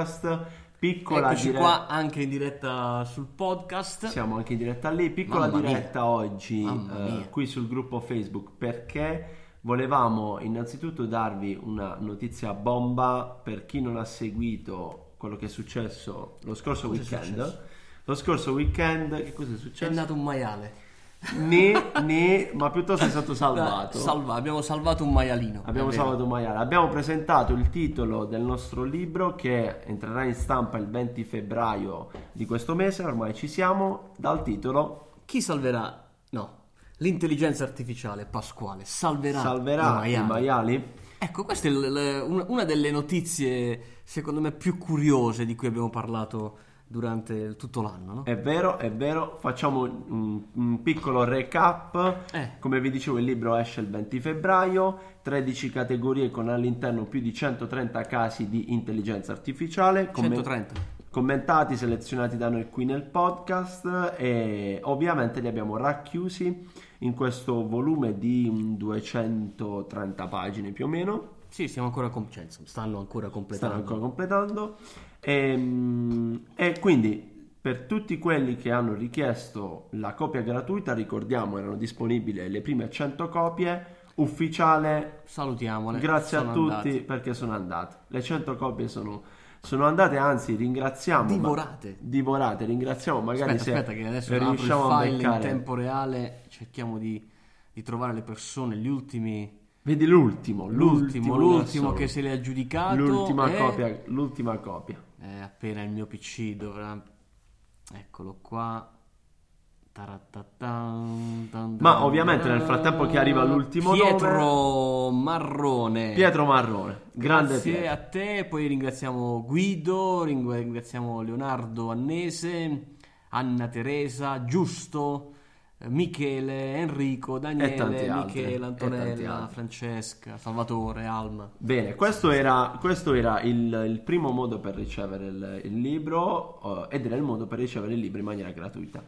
podcast. Piccola Eccoci diretta. qua anche in diretta sul podcast. Siamo anche in diretta lì. Piccola Mamma mia. diretta oggi eh, mia. qui sul gruppo Facebook perché volevamo innanzitutto darvi una notizia bomba per chi non ha seguito quello che è successo lo scorso Cosa è weekend. Lo scorso weekend, che cosa è È successo? nato un maiale. Né, né, ma piuttosto è stato salvato. Salva- abbiamo salvato un maialino. Abbiamo salvato un maiale. Abbiamo presentato il titolo del nostro libro che entrerà in stampa il 20 febbraio di questo mese, ormai ci siamo, dal titolo Chi salverà? No. L'intelligenza artificiale, Pasquale, salverà, Salverà i i maiali. maiali. Ecco, questa è l- l- una delle notizie, secondo me, più curiose di cui abbiamo parlato durante tutto l'anno, no? È vero, è vero, facciamo un, un piccolo recap. Eh. Come vi dicevo, il libro esce il 20 febbraio, 13 categorie con all'interno più di 130 casi di intelligenza artificiale. Commen- 130. commentati, selezionati da noi qui nel podcast e ovviamente li abbiamo racchiusi in questo volume di un 230 pagine più o meno, Sì, stiamo ancora com- cioè, stanno ancora completando. stanno ancora completando e, e quindi per tutti quelli che hanno richiesto la copia gratuita, ricordiamo erano disponibili le prime 100 copie, ufficiale Salutiamole. Grazie a tutti andate. perché sono andate. Le 100 copie sono, sono andate, anzi ringraziamo. ma- Divorate. divorate, ringraziamo magari Aspetta, se aspetta che adesso riusciamo a file in beccare. tempo reale, cerchiamo di, di trovare le persone, gli ultimi... Vedi l'ultimo, L'ultimo, l'ultimo assoluto. che se l'è aggiudicato L'ultima è- copia, l'ultima copia. Eh, appena il mio PC dovrà... Eccolo qua. Ma ovviamente nel frattempo che arriva l'ultimo Pietro Marrone. Pietro Marrone, grande Grazie Pietro. a te, poi ringraziamo Guido, ring- ringraziamo Leonardo Annese, Anna Teresa, Giusto, Michele, Enrico, Daniele, Michele, Antonella. Francesca, Salvatore, Alma. Bene, questo era, questo era il, il primo modo per ricevere il, il libro eh, ed era il modo per ricevere il libro in maniera gratuita.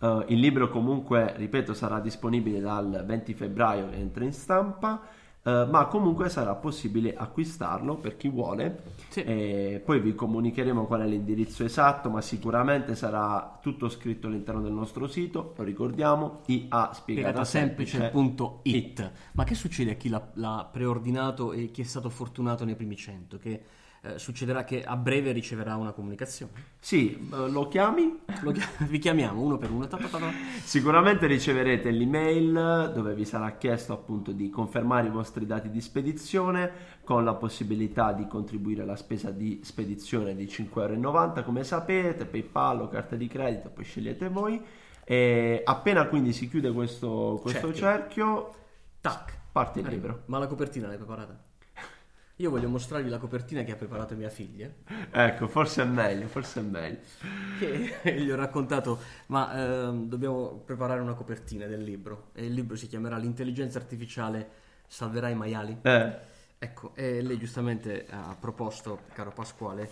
Eh, il libro comunque, ripeto, sarà disponibile dal 20 febbraio entra in stampa, eh, ma comunque sarà possibile acquistarlo per chi vuole. Sì. E poi vi comunicheremo qual è l'indirizzo esatto, ma sicuramente sarà tutto scritto all'interno del nostro sito, lo ricordiamo, IA spiegata semplice. Spiegatasemplice.it Ma che succede a chi l'ha, l'ha preordinato e chi è stato fortunato nei primi 100? Che eh, succederà che a breve riceverà una comunicazione. Sì, eh, lo chiami? Lo chi- vi chiamiamo uno per uno. ta ta ta ta. Sicuramente riceverete l'email dove vi sarà chiesto appunto di confermare i vostri dati di spedizione con la possibilità di contribuire alla spesa di spedizione di 5,90 euro come sapete, PayPal o carta di credito, poi scegliete voi. E appena quindi si chiude questo, questo cerchio, Tac. parte il libro. Ma la copertina l'hai preparata? Io voglio mostrarvi la copertina che ha preparato mia figlia. Ecco, forse è meglio, forse è meglio. Che gli ho raccontato, ma ehm, dobbiamo preparare una copertina del libro. E il libro si chiamerà L'intelligenza artificiale salverà i maiali. Eh, Ecco, e lei giustamente ha proposto, caro Pasquale,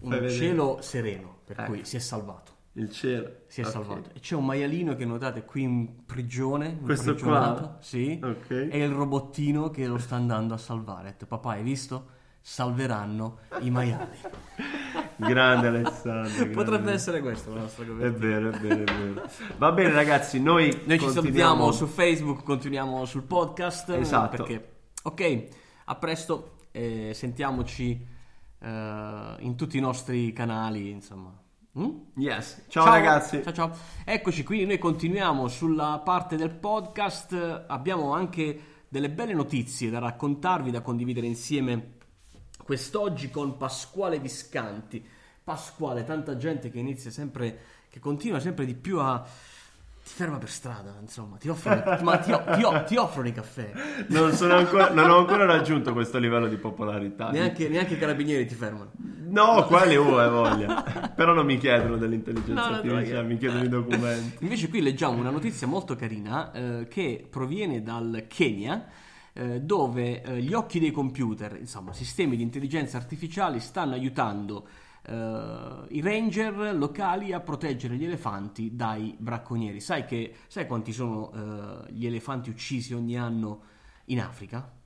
un cielo sereno, per Ecco. cui si è salvato. Il cielo. Si è Ok. salvato. E c'è un maialino che notate qui in prigione. Questo qua? Sì. Ok. E il robottino che lo sta andando a salvare. Detto, papà, hai visto? Salveranno i maiali. Grande Alessandro. grande. Potrebbe essere questa la nostra È copertina. vero, è vero, è vero. Va bene ragazzi, noi, Noi ci salutiamo su Facebook, continuiamo sul podcast. Esatto. Perché, ok, a presto, eh, sentiamoci eh, in tutti i nostri canali, insomma. Mm? Yes. Ciao, ragazzi. Ciao ciao. Eccoci qui, noi continuiamo sulla parte del podcast. Abbiamo anche delle belle notizie da raccontarvi, da condividere insieme quest'oggi con Pasquale Viscanti. Pasquale, tanta gente che inizia sempre, che continua sempre di più a... Ti ferma per strada, insomma, ti offrono, ma ti, ti- ti offrono i caffè. Non, sono ancora, non ho ancora raggiunto questo livello di popolarità. Neanche, neanche i carabinieri ti fermano. No, quelli uh, hai voglia. Però non mi chiedono dell'intelligenza No, artificiale, mi chiedono i documenti. Invece qui leggiamo una notizia molto carina eh, che proviene dal Kenya eh, dove eh, gli occhi dei computer, insomma sistemi di intelligenza artificiale stanno aiutando eh, i ranger locali a proteggere gli elefanti dai bracconieri. Sai, che, sai quanti sono eh, gli elefanti uccisi ogni anno in Africa?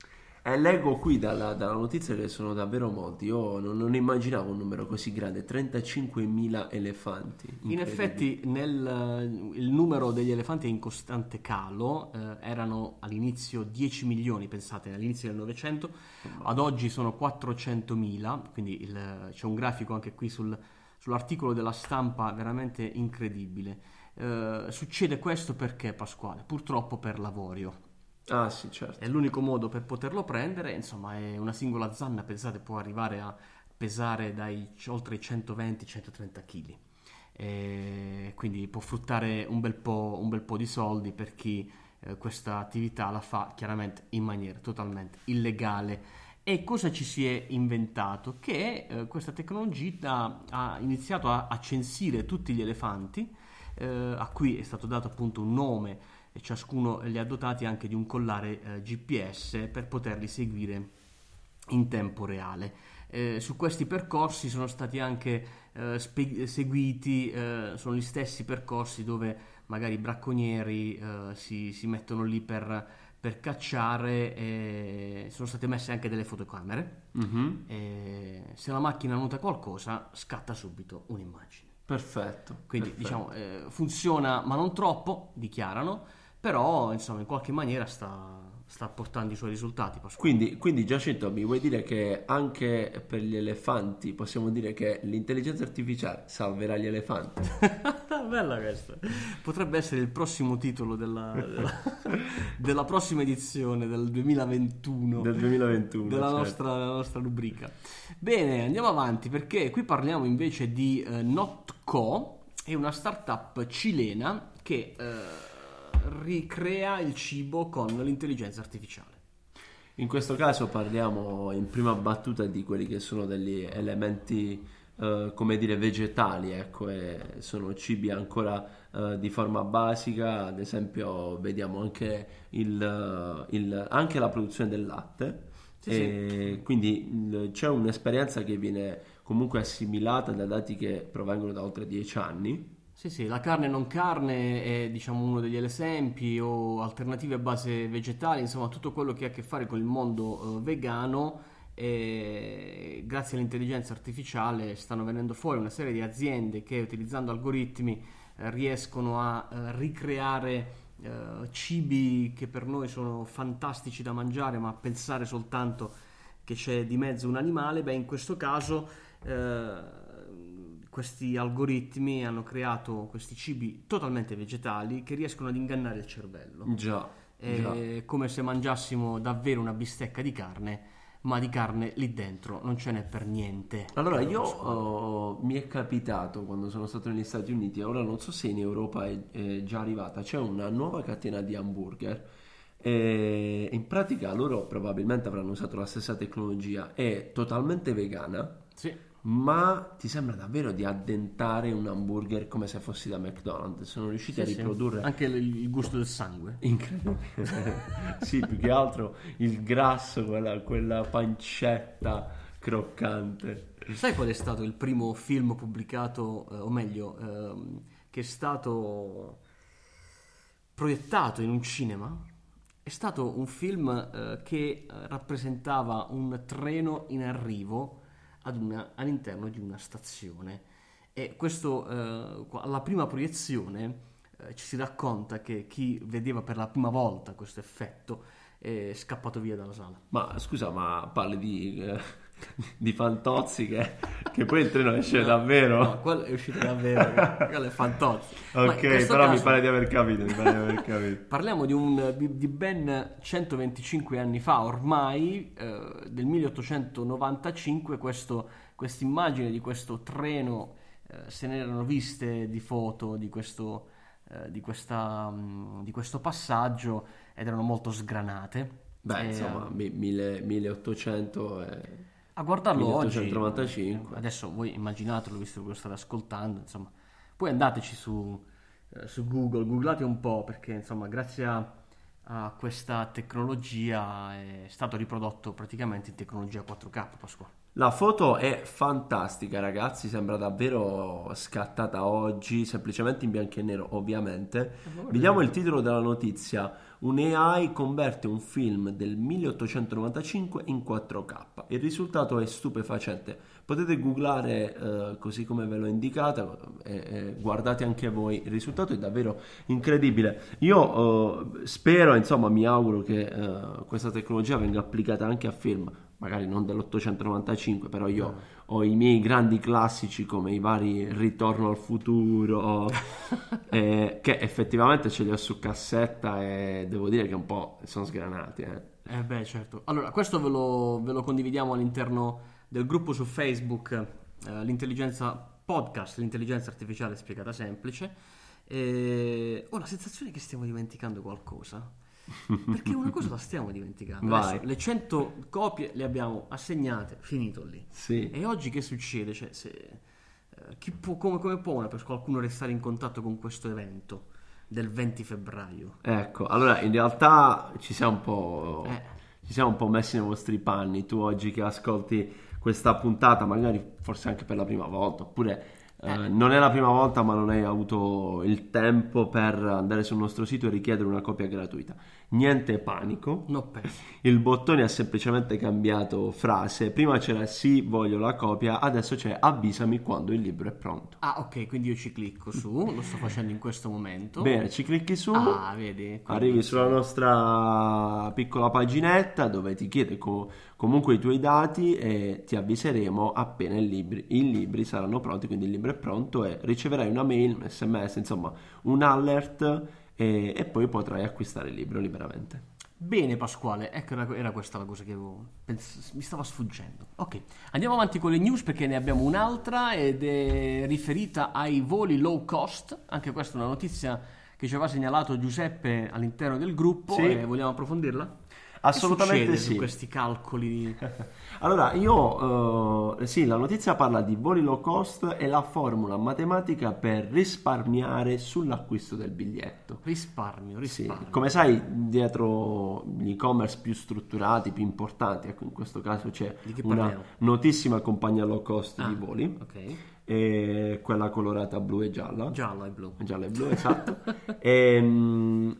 E leggo qui dalla, dalla, notizia che sono davvero molti. Io non, non immaginavo un numero così grande: 35.000 elefanti. In effetti, nel, il numero degli elefanti è in costante calo. Eh, erano all'inizio 10 milioni, pensate, all'inizio del Novecento. Ad oggi sono 400.000. Quindi il, c'è un grafico anche qui sul, sull'articolo della stampa veramente incredibile. Eh, succede questo perché, Pasquale? Purtroppo per l'avorio. Ah sì, certo. È l'unico modo per poterlo prendere, insomma, è una singola zanna, pensate, può arrivare a pesare dai oltre i 120-130 kg. E quindi può fruttare un bel po', un bel po di soldi per chi eh, questa attività la fa chiaramente in maniera totalmente illegale. E cosa ci si è inventato? Che eh, questa tecnologia ha iniziato a, a censire tutti gli elefanti, eh, a cui è stato dato appunto un nome e ciascuno li ha dotati anche di un collare eh, GPS per poterli seguire in tempo reale. Eh, su questi percorsi sono stati anche eh, spe- seguiti, eh, sono gli stessi percorsi dove magari i bracconieri eh, si, si, mettono lì per, per cacciare e sono state messe anche delle fotocamere. Mm-hmm. se la macchina nota qualcosa, scatta subito un'immagine. Perfetto. Quindi perfetto. diciamo eh, funziona, ma non troppo, dichiarano però insomma in qualche maniera sta, sta portando i suoi risultati. Quindi, quindi, Giacinto, mi vuoi dire che anche per gli elefanti possiamo dire che l'intelligenza artificiale salverà gli elefanti? Bella questa. Potrebbe essere il prossimo titolo della, della, della prossima edizione del 2021. Del 2021. Della, certo. nostra, della nostra, rubrica. Bene, andiamo avanti perché qui parliamo invece di eh, Notco, è una startup cilena che... Eh, ricrea il cibo con l'intelligenza artificiale. In questo caso parliamo in prima battuta di quelli che sono degli elementi, eh, come dire, vegetali, ecco, sono cibi ancora eh, di forma basica, ad esempio vediamo anche, il, il, anche la produzione del latte, sì, sì. quindi il, c'è un'esperienza che viene comunque assimilata da dati che provengono da oltre dieci anni sì, sì, la carne non carne è diciamo uno degli esempi o alternative a base vegetale, insomma tutto quello che ha a che fare con il mondo uh, vegano e grazie all'intelligenza artificiale stanno venendo fuori una serie di aziende che utilizzando algoritmi eh, riescono a eh, ricreare eh, cibi che per noi sono fantastici da mangiare, ma pensare soltanto che c'è di mezzo un animale, beh in questo caso eh, questi algoritmi hanno creato questi cibi totalmente vegetali che riescono ad ingannare il cervello. Già. È già. come se mangiassimo davvero una bistecca di carne, ma di carne lì dentro non ce n'è per niente. Allora, io oh, mi è capitato quando sono stato negli Stati Uniti, ora non so se in Europa è, è già arrivata, c'è una nuova catena di hamburger. E in pratica loro probabilmente avranno usato la stessa tecnologia, è totalmente vegana. Sì ma ti sembra davvero di addentare un hamburger come se fossi da McDonald's? Sono riusciti sì, a riprodurre sì. anche il gusto del sangue. Incredibile. sì, più che altro il grasso, quella, quella pancetta croccante. Sai qual è stato il primo film pubblicato, eh, o meglio, ehm, che è stato proiettato in un cinema? È stato un film eh, che rappresentava un treno in arrivo una, all'interno di una stazione. E questo, eh, alla prima proiezione eh, ci si racconta che chi vedeva per la prima volta questo effetto è scappato via dalla sala. Ma scusa, ma parli di, eh, di Fantozzi che, che, poi il treno esce no, davvero? No, quello è uscito davvero, quello è Fantozzi. Ok, però caso, mi pare di aver capito, mi pare di aver capito. Parliamo di, un, di, di, ben 125 anni fa, ormai, eh, del 1895, questa immagine di questo treno, eh, se ne erano viste di foto di questo, eh, di, questa, mh, di questo passaggio ed erano molto sgranate. Beh, e, insomma, eh, mille, 1800 è... A guardarlo 1895. oggi, adesso voi immaginatelo visto che lo state ascoltando, insomma, poi andateci su, eh, su Google, googlate un po' perché insomma grazie a, a, questa tecnologia è stato riprodotto praticamente in tecnologia 4K Pasquale. La foto è fantastica, ragazzi. Sembra davvero scattata oggi, semplicemente in bianco e nero, ovviamente. Vediamo il titolo della notizia. Un AI converte un film del 1895 in 4K. Il risultato è stupefacente. Potete googlare eh, così come ve l'ho indicata e, e, guardate anche voi. Il risultato è davvero incredibile. Io eh, spero, insomma, mi auguro che eh, questa tecnologia venga applicata anche a film magari non dell'895, però io no. ho i miei grandi classici come i vari Ritorno al futuro, eh, che effettivamente ce li ho su cassetta e devo dire che un po' sono sgranati. Eh. eh beh, certo. Allora, questo ve lo, ve lo, condividiamo all'interno del gruppo su Facebook, eh, l'intelligenza podcast, l'intelligenza artificiale spiegata semplice. E ho la sensazione che stiamo dimenticando qualcosa. Perché una cosa la stiamo dimenticando. Adesso, le 100 copie le abbiamo assegnate, finito lì. Sì. E oggi che succede? Cioè, se, eh, può, come, come può una, per qualcuno restare in contatto con questo evento del 20 febbraio? Ecco, allora in realtà ci siamo un po', eh. ci siamo un po' messi nei vostri panni. Tu oggi che ascolti questa puntata, magari forse anche per la prima volta, oppure eh, non è la prima volta, ma non hai avuto il tempo per andare sul nostro sito e richiedere una copia gratuita. Niente panico. No, il bottone ha semplicemente cambiato frase. Prima c'era sì, voglio la copia, adesso c'è avvisami quando il libro è pronto. Ah, ok, quindi io ci clicco su, lo sto facendo in questo momento. Bene, ci clicchi su. Ah, vedi. Arrivi sulla nostra piccola paginetta dove ti chiede co- comunque i tuoi dati e ti avviseremo appena i libri, i libri saranno pronti, quindi il libro è pronto e riceverai una mail, un sms, insomma un alert e, e poi potrai acquistare il libro liberamente. Bene Pasquale, ecco era, questa la cosa che avevo, pens- mi stava sfuggendo. Ok, andiamo avanti con le news perché ne abbiamo un'altra ed è riferita ai voli low cost, anche questa è una notizia che ci aveva segnalato Giuseppe all'interno del gruppo sì. e vogliamo approfondirla? Assolutamente sì. Su questi calcoli. allora, io uh, sì, la notizia parla di voli low cost e la formula matematica per risparmiare sull'acquisto del biglietto. Risparmio, risparmio. Sì, come sai, dietro gli e-commerce più strutturati, più importanti, ecco, in questo caso c'è una notissima compagnia low cost ah, di voli. Ok e quella colorata blu e gialla. Gialla e blu. Gialla e blu, esatto. e, um,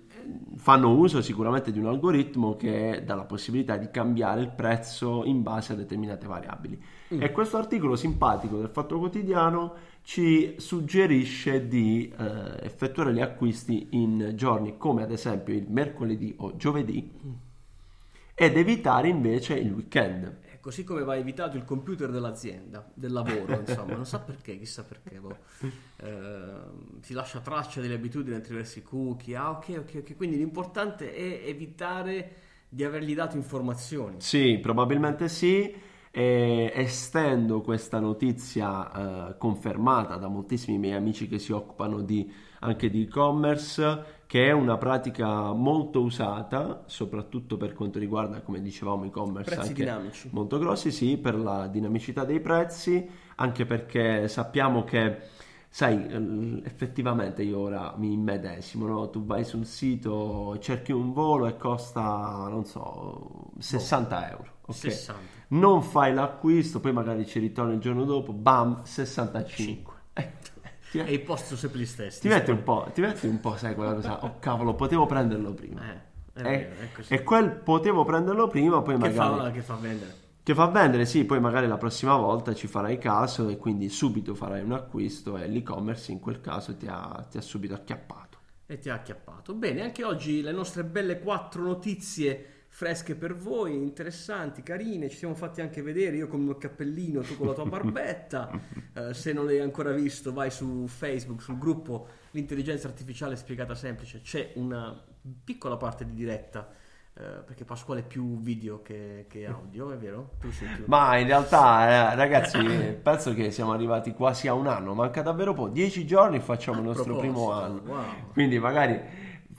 fanno uso sicuramente di un algoritmo che dà la possibilità di cambiare il prezzo in base a determinate variabili. Mm. E questo articolo simpatico del Fatto Quotidiano ci suggerisce di eh, effettuare gli acquisti in giorni come ad esempio il mercoledì o giovedì mm. ed evitare invece il weekend così come va evitato il computer dell'azienda, del lavoro, insomma, non sa perché, chissà perché. Boh. Eh, si lascia traccia delle abitudini attraverso i cookie. Ah, ok, ok, ok. Quindi l'importante è evitare di avergli dato informazioni. Sì, probabilmente sì. E estendo questa notizia eh, confermata da moltissimi miei amici che si occupano di, anche di e-commerce che è una pratica molto usata, soprattutto per quanto riguarda, come dicevamo, e-commerce prezzi dinamici. molto grossi, sì, per la dinamicità dei prezzi, anche perché sappiamo che sai, effettivamente io ora mi immedesimo, no? tu vai sul sito, cerchi un volo e costa, non so, 60 euro. Okay. 60. Non fai l'acquisto, poi magari ci ritorni il giorno dopo, bam, 65 e i post su sempre gli stessi. Ti metti, un po', ti metti un po', sai quella cosa, oh cavolo, potevo prenderlo prima. Eh, è e, e, quel potevo prenderlo prima, poi che magari... Fa, che fa vendere. Che fa vendere, sì, poi magari la prossima volta ci farai caso e quindi subito farai un acquisto e l'e-commerce in quel caso ti ha, ti ha subito acchiappato. E ti ha acchiappato. Bene, anche oggi le nostre belle quattro notizie fresche per voi, interessanti, carine, ci siamo fatti anche vedere, io con il mio cappellino, tu con la tua barbetta, eh, se non l'hai ancora visto vai su Facebook, sul gruppo L'intelligenza artificiale spiegata semplice, c'è una piccola parte di diretta. Eh, perché Pasquale è più video che, che audio, è vero? Più. Ma in realtà, eh, ragazzi, penso che siamo arrivati quasi a un anno. Manca davvero poco. Dieci giorni facciamo a il nostro primo anno. Wow. Quindi magari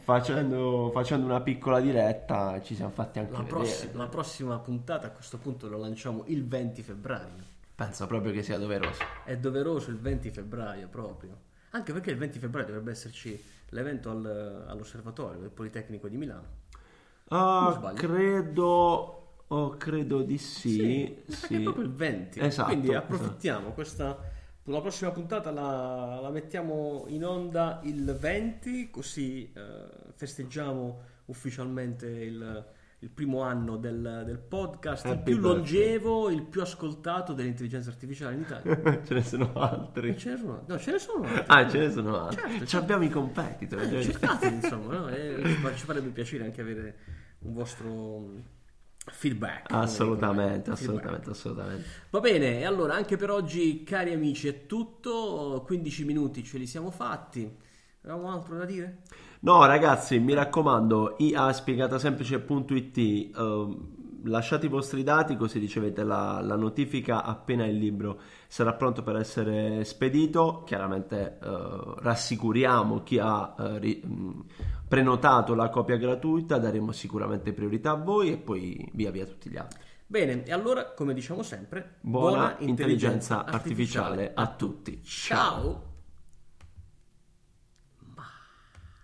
facendo, facendo, una piccola diretta ci siamo fatti anche la vedere. Prossima, la prossima puntata a questo punto la lanciamo il 20 febbraio. Penso proprio che sia doveroso. È doveroso il 20 febbraio proprio. Anche perché il 20 febbraio dovrebbe esserci l'evento al, all'osservatorio del Politecnico di Milano. Uh, credo... Oh, credo di sì. sì, sì. È proprio il 20. Esatto. Quindi approfittiamo esatto. questa la prossima puntata la, la, mettiamo in onda il 20, così eh, festeggiamo ufficialmente il, il primo anno del, del podcast, il Happy più birthday. longevo, il più ascoltato dell'intelligenza artificiale in Italia. ce ne sono altri. ce ne sono, no, ce ne sono altri. Ah, ce ne sono altri. Certo, Ci certo. abbiamo i competitor. Eh, cercateli, insomma, no? E ci farebbe piacere anche avere un vostro feedback. come Assolutamente, dicono. assolutamente, assolutamente. Va bene, e allora anche per oggi, cari amici, è tutto. 15 minuti ce li siamo fatti. Avevamo altro da dire? No, ragazzi, mi raccomando, iaspiegatasemplice.it ehm, lasciate i vostri dati così ricevete la, la notifica appena il libro sarà pronto per essere spedito. Chiaramente eh, rassicuriamo chi ha eh, ri- mh, prenotato la copia gratuita, daremo sicuramente priorità a voi e poi via via tutti gli altri. Bene, e allora, come diciamo sempre, Buona, intelligenza artificiale a tutti. Ciao.